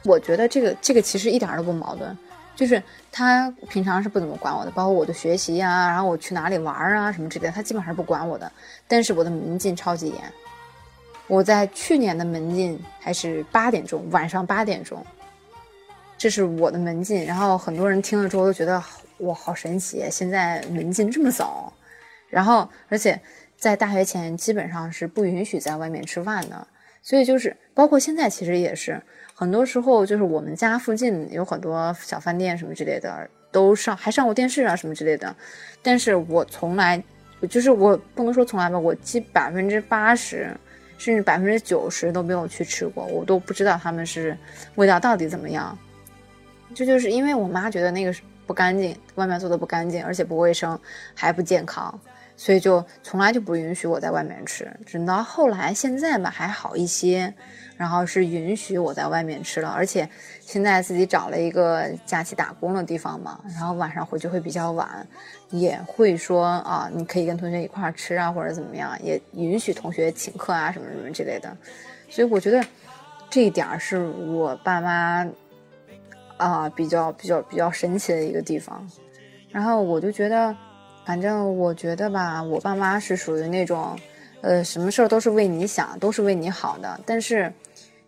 我觉得这个这个其实一点都不矛盾。就是他平常是不怎么管我的，包括我的学习啊，然后我去哪里玩啊什么之类的，他基本上是不管我的。但是我的门禁超级严，我在去年的门禁还是八点钟，晚上八点钟，这是我的门禁。然后很多人听了之后都觉得哇，好神奇，现在门禁这么早，然后而且。在大学前基本上是不允许在外面吃饭的，所以就是包括现在其实也是，很多时候就是我们家附近有很多小饭店什么之类的，都上还上过电视啊什么之类的，但是我从来就是我不能说从来吧，我基百分之八十甚至百分之九十都没有去吃过，我都不知道他们是味道到底怎么样，这就是因为我妈觉得那个不干净，外面做的不干净，而且不卫生，还不健康。所以就从来就不允许我在外面吃，直到后来现在吧还好一些，然后是允许我在外面吃了，而且现在自己找了一个假期打工的地方嘛，然后晚上回去会比较晚，也会说啊，你可以跟同学一块儿吃啊，或者怎么样，也允许同学请客啊什么什么之类的，所以我觉得这一点是我爸妈啊比较比较比较神奇的一个地方，然后我就觉得。反正我觉得吧，我爸妈是属于那种，呃，什么事儿都是为你想，都是为你好的。但是，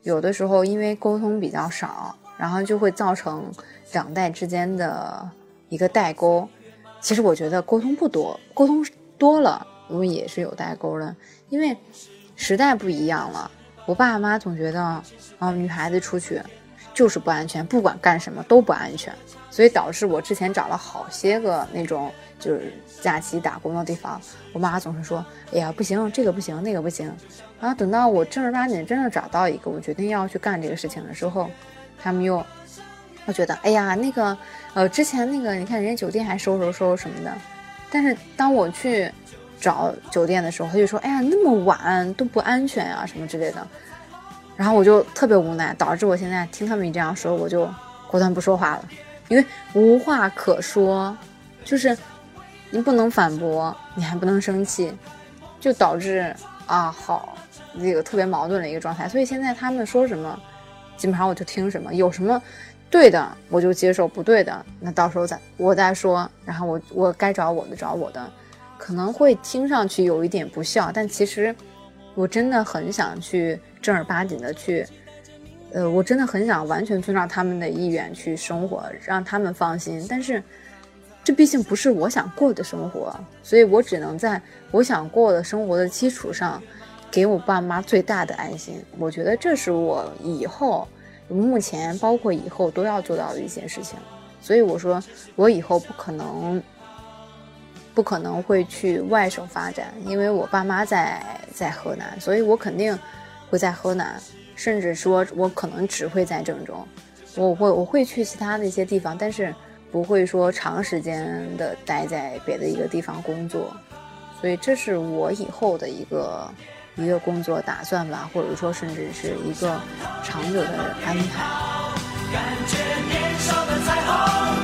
有的时候因为沟通比较少，然后就会造成两代之间的一个代沟。其实我觉得沟通不多，沟通多了，我们也是有代沟的。因为时代不一样了，我爸妈总觉得，啊，女孩子出去就是不安全，不管干什么都不安全。所以导致我之前找了好些个那种就是假期打工的地方，我妈总是说：“哎呀，不行，这个不行，那个不行。”然后等到我正儿八经真的找到一个，我决定要去干这个事情的时候，他们又，我觉得：“哎呀，那个，呃，之前那个，你看人家酒店还收拾收拾什么的。”但是当我去找酒店的时候，他就说：“哎呀，那么晚都不安全啊，什么之类的。”然后我就特别无奈，导致我现在听他们这样说，我就果断不说话了，因为无话可说，就是你不能反驳，你还不能生气，就导致啊好这个特别矛盾的一个状态。所以现在他们说什么，基本上我就听什么，有什么对的我就接受，不对的那到时候再我再说，然后我我该找我的找我的，可能会听上去有一点不孝，但其实我真的很想去。正儿八经的去，呃，我真的很想完全遵照他们的意愿去生活，让他们放心。但是，这毕竟不是我想过的生活，所以我只能在我想过的生活的基础上，给我爸妈最大的安心。我觉得这是我以后、目前包括以后都要做到的一件事情。所以我说，我以后不可能，不可能会去外省发展，因为我爸妈在在河南，所以我肯定。会在河南，甚至说我可能只会在郑州，我会我会去其他的一些地方，但是不会说长时间的待在别的一个地方工作，所以这是我以后的一个一个工作打算吧，或者说甚至是一个长久的安排。感觉年少的彩虹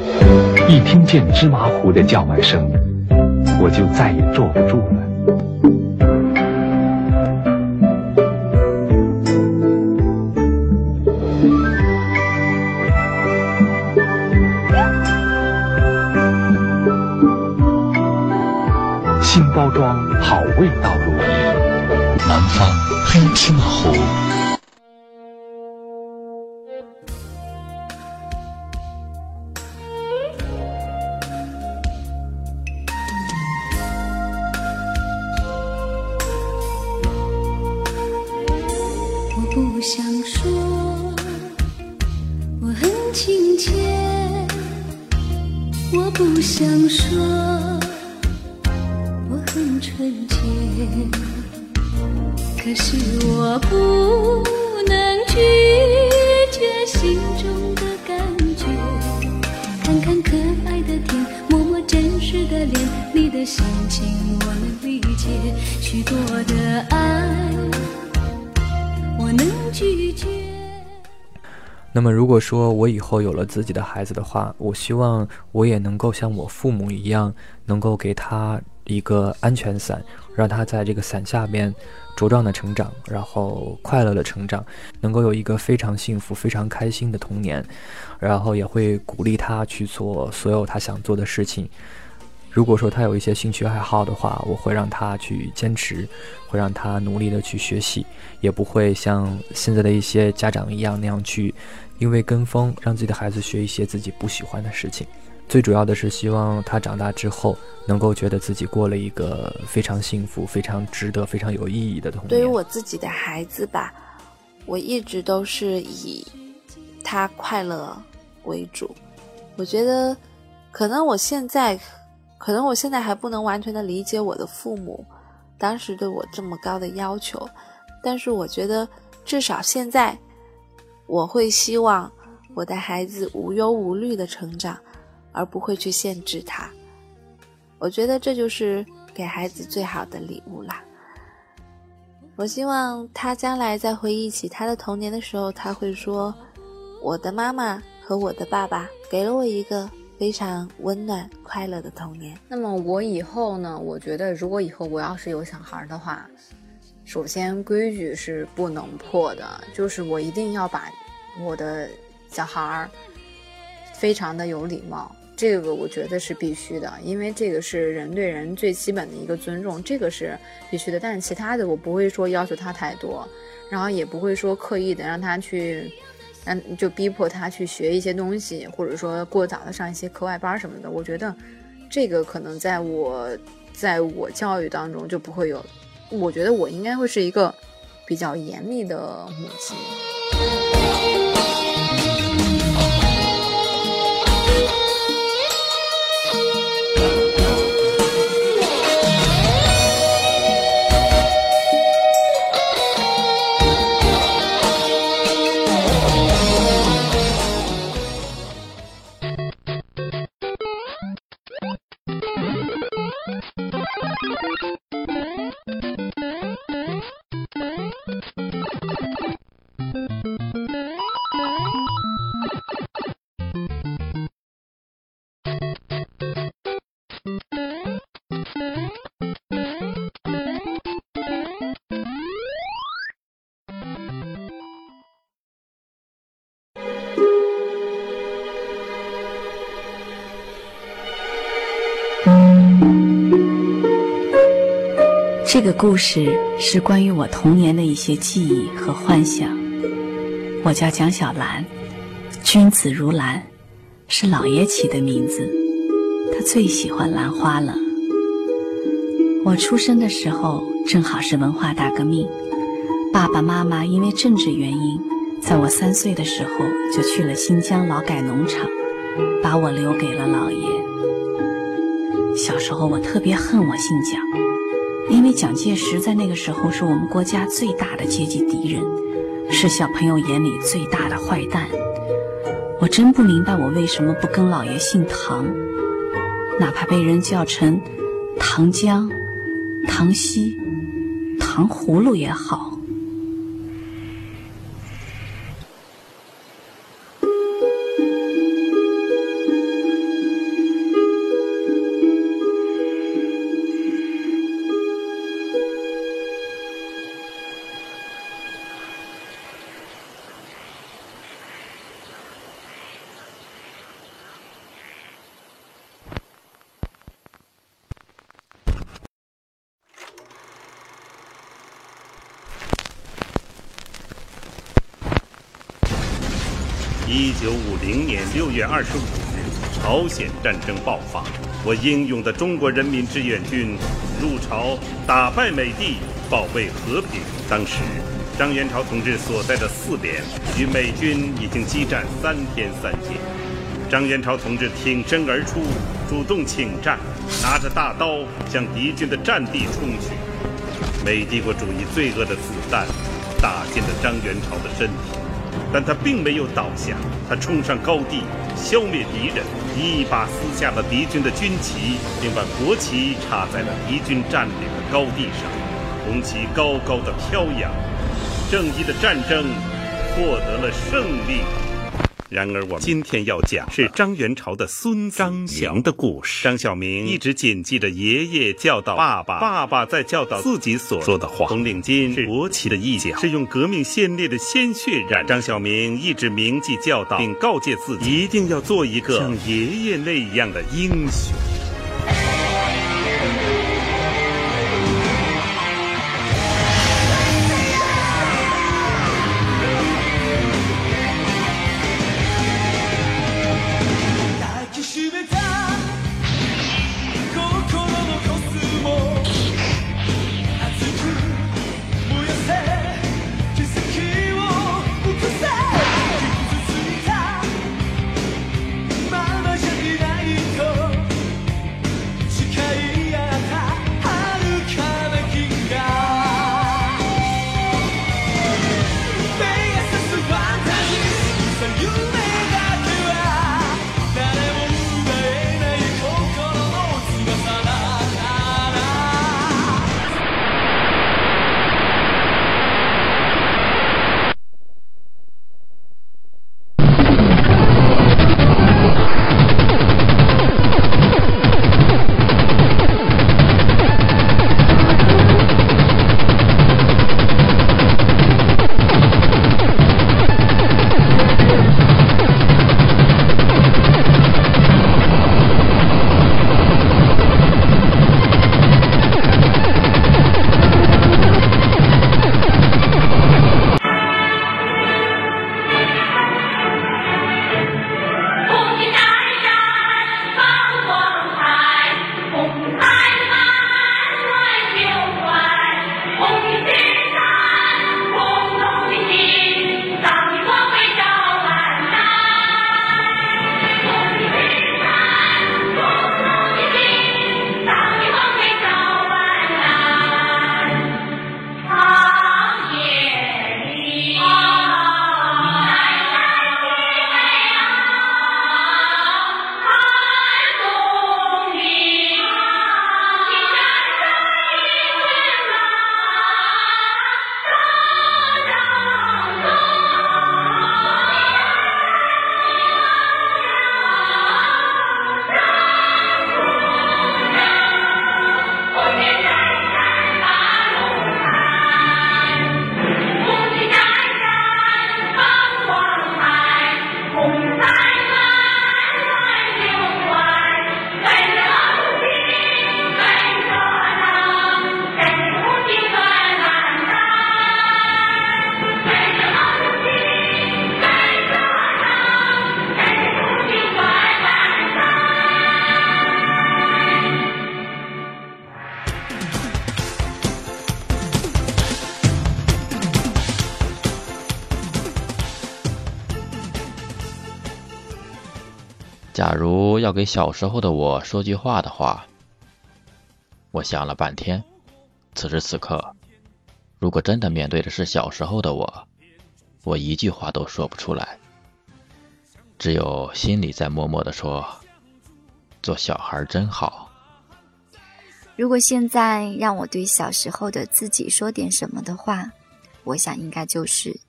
一听见芝麻糊的叫卖声，我就再也坐不住了。以后有了自己的孩子的话，我希望我也能够像我父母一样，能够给他一个安全伞，让他在这个伞下面茁壮的成长，然后快乐的成长，能够有一个非常幸福、非常开心的童年，然后也会鼓励他去做所有他想做的事情。如果说他有一些兴趣爱好的话，我会让他去坚持，会让他努力的去学习，也不会像现在的一些家长一样那样去，因为跟风让自己的孩子学一些自己不喜欢的事情。最主要的是希望他长大之后能够觉得自己过了一个非常幸福、非常值得、非常有意义的童年。对于我自己的孩子吧，我一直都是以他快乐为主。我觉得，可能我现在。可能我现在还不能完全的理解我的父母当时对我这么高的要求，但是我觉得至少现在我会希望我的孩子无忧无虑的成长，而不会去限制他。我觉得这就是给孩子最好的礼物啦。我希望他将来在回忆起他的童年的时候，他会说：“我的妈妈和我的爸爸给了我一个。”非常温暖快乐的童年。那么我以后呢？我觉得如果以后我要是有小孩的话，首先规矩是不能破的，就是我一定要把我的小孩儿非常的有礼貌，这个我觉得是必须的，因为这个是人对人最基本的一个尊重，这个是必须的。但是其他的我不会说要求他太多，然后也不会说刻意的让他去。嗯，就逼迫他去学一些东西，或者说过早的上一些课外班什么的。我觉得，这个可能在我在我教育当中就不会有。我觉得我应该会是一个比较严厉的母亲。这个故事是关于我童年的一些记忆和幻想。我叫蒋小兰，君子如兰，是姥爷起的名字。他最喜欢兰花了。我出生的时候正好是文化大革命，爸爸妈妈因为政治原因，在我三岁的时候就去了新疆劳改农场，把我留给了姥爷。小时候我特别恨我姓蒋。因为蒋介石在那个时候是我们国家最大的阶级敌人，是小朋友眼里最大的坏蛋。我真不明白我为什么不跟老爷姓唐，哪怕被人叫成唐江、唐西、糖葫芦也好。六月二十五日，朝鲜战争爆发，我英勇的中国人民志愿军入朝，打败美帝，保卫和平。当时，张元朝同志所在的四连与美军已经激战三天三夜。张元朝同志挺身而出，主动请战，拿着大刀向敌军的战地冲去。美帝国主义罪恶的子弹打进了张元朝的身体。但他并没有倒下，他冲上高地，消灭敌人，一把撕下了敌军的军旗，并把国旗插在了敌军占领的高地上，红旗高高的飘扬，正义的战争获得了胜利。然而，我们今天要讲是张元朝的孙张祥的故事。张小明一直谨记着爷爷教导爸爸，爸爸在教导自己所说的话。红领巾是国旗的一角，是用革命先烈的鲜血染。张小明一直铭记教导，并告诫自己一定要做一个像爷爷那样的英雄。要给小时候的我说句话的话，我想了半天，此时此刻，如果真的面对的是小时候的我，我一句话都说不出来，只有心里在默默的说：“做小孩真好。”如果现在让我对小时候的自己说点什么的话，我想应该就是：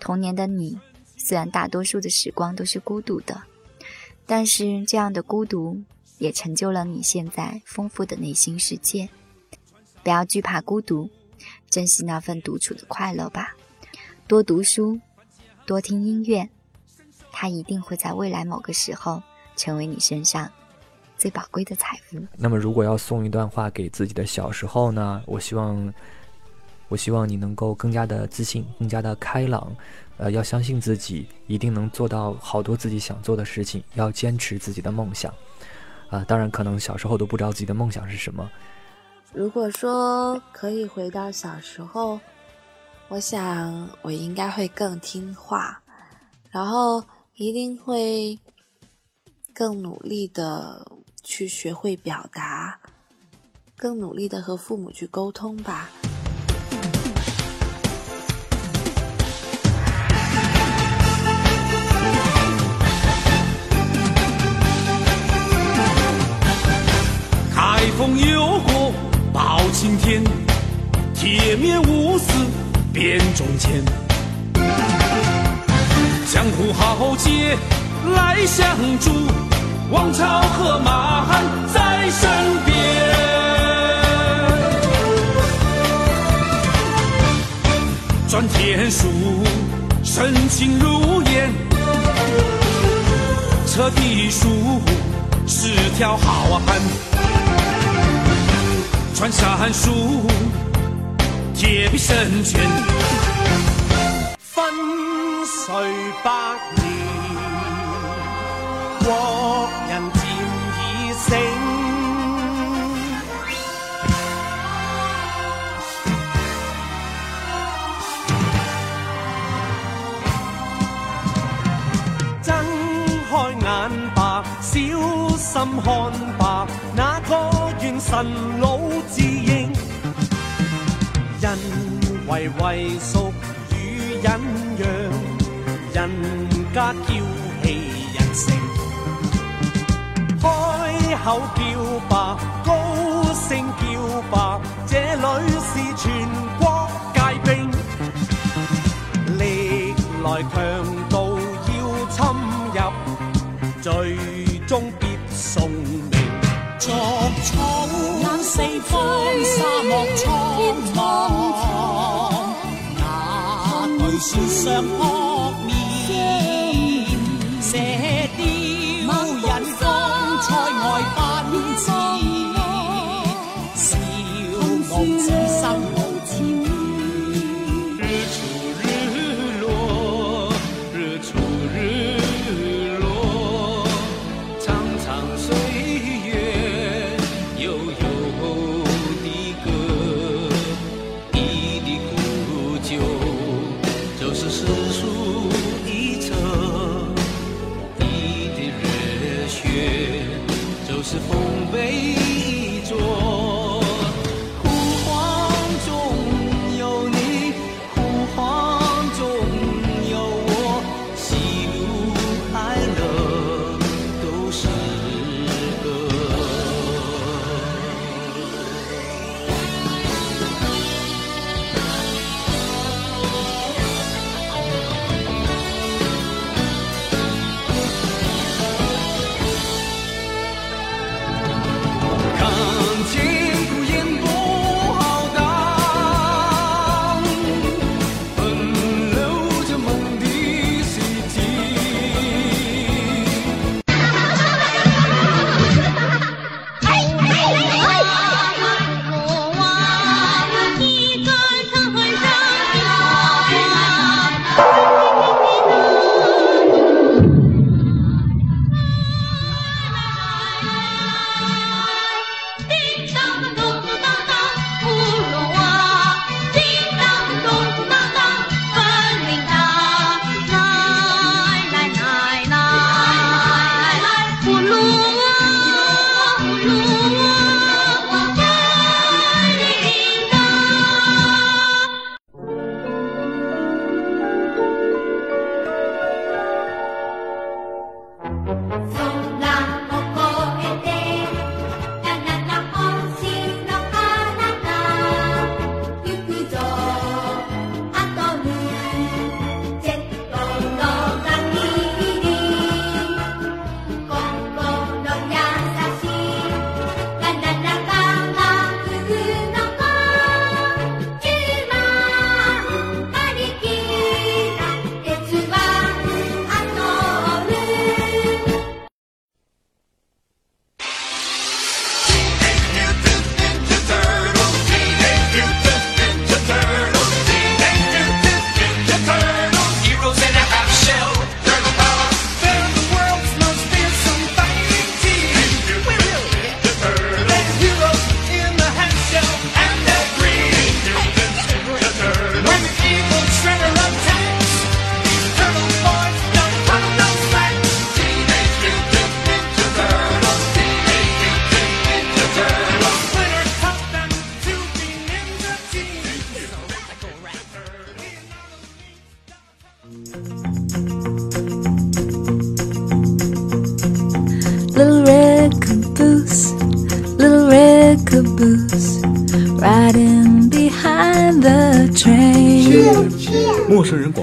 童年的你，虽然大多数的时光都是孤独的。但是这样的孤独也成就了你现在丰富的内心世界。不要惧怕孤独，珍惜那份独处的快乐吧。多读书，多听音乐，它一定会在未来某个时候成为你身上最宝贵的财富。那么，如果要送一段话给自己的小时候呢？我希望，我希望你能够更加的自信，更加的开朗。呃，要相信自己，一定能做到好多自己想做的事情。要坚持自己的梦想，啊，当然可能小时候都不知道自己的梦想是什么。如果说可以回到小时候，我想我应该会更听话，然后一定会更努力的去学会表达，更努力的和父母去沟通吧。今天，铁面无私辨忠奸。江湖豪杰来相助，王朝和马汉在身边。转天书，深情如烟，彻地书是条好汉。穿山术，铁臂神拳，分岁百年，国人渐已醒。睁开眼吧，小心看吧，那个元神老。为畏缩与忍让，人家娇气人性。开口叫吧，高声叫吧，这里是全国皆兵，历来强四方，沙漠苍茫。船上扑，